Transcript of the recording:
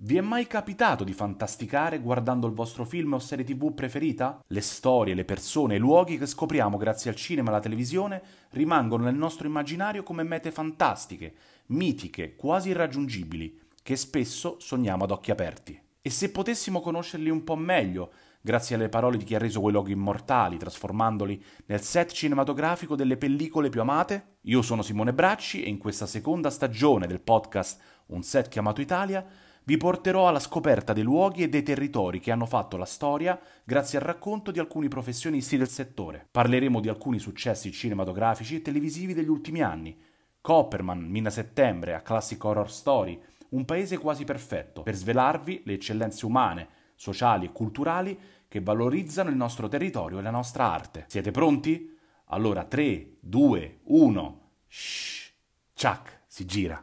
Vi è mai capitato di fantasticare guardando il vostro film o serie tv preferita? Le storie, le persone, i luoghi che scopriamo grazie al cinema e alla televisione rimangono nel nostro immaginario come mete fantastiche, mitiche, quasi irraggiungibili, che spesso sogniamo ad occhi aperti. E se potessimo conoscerli un po' meglio, grazie alle parole di chi ha reso quei luoghi immortali, trasformandoli nel set cinematografico delle pellicole più amate? Io sono Simone Bracci e in questa seconda stagione del podcast Un set chiamato Italia vi porterò alla scoperta dei luoghi e dei territori che hanno fatto la storia grazie al racconto di alcuni professionisti del settore. Parleremo di alcuni successi cinematografici e televisivi degli ultimi anni. Copperman, Mina Settembre, A Classic Horror Story, Un paese quasi perfetto, per svelarvi le eccellenze umane, sociali e culturali che valorizzano il nostro territorio e la nostra arte. Siete pronti? Allora 3, 2, 1, shh, ciak, si gira.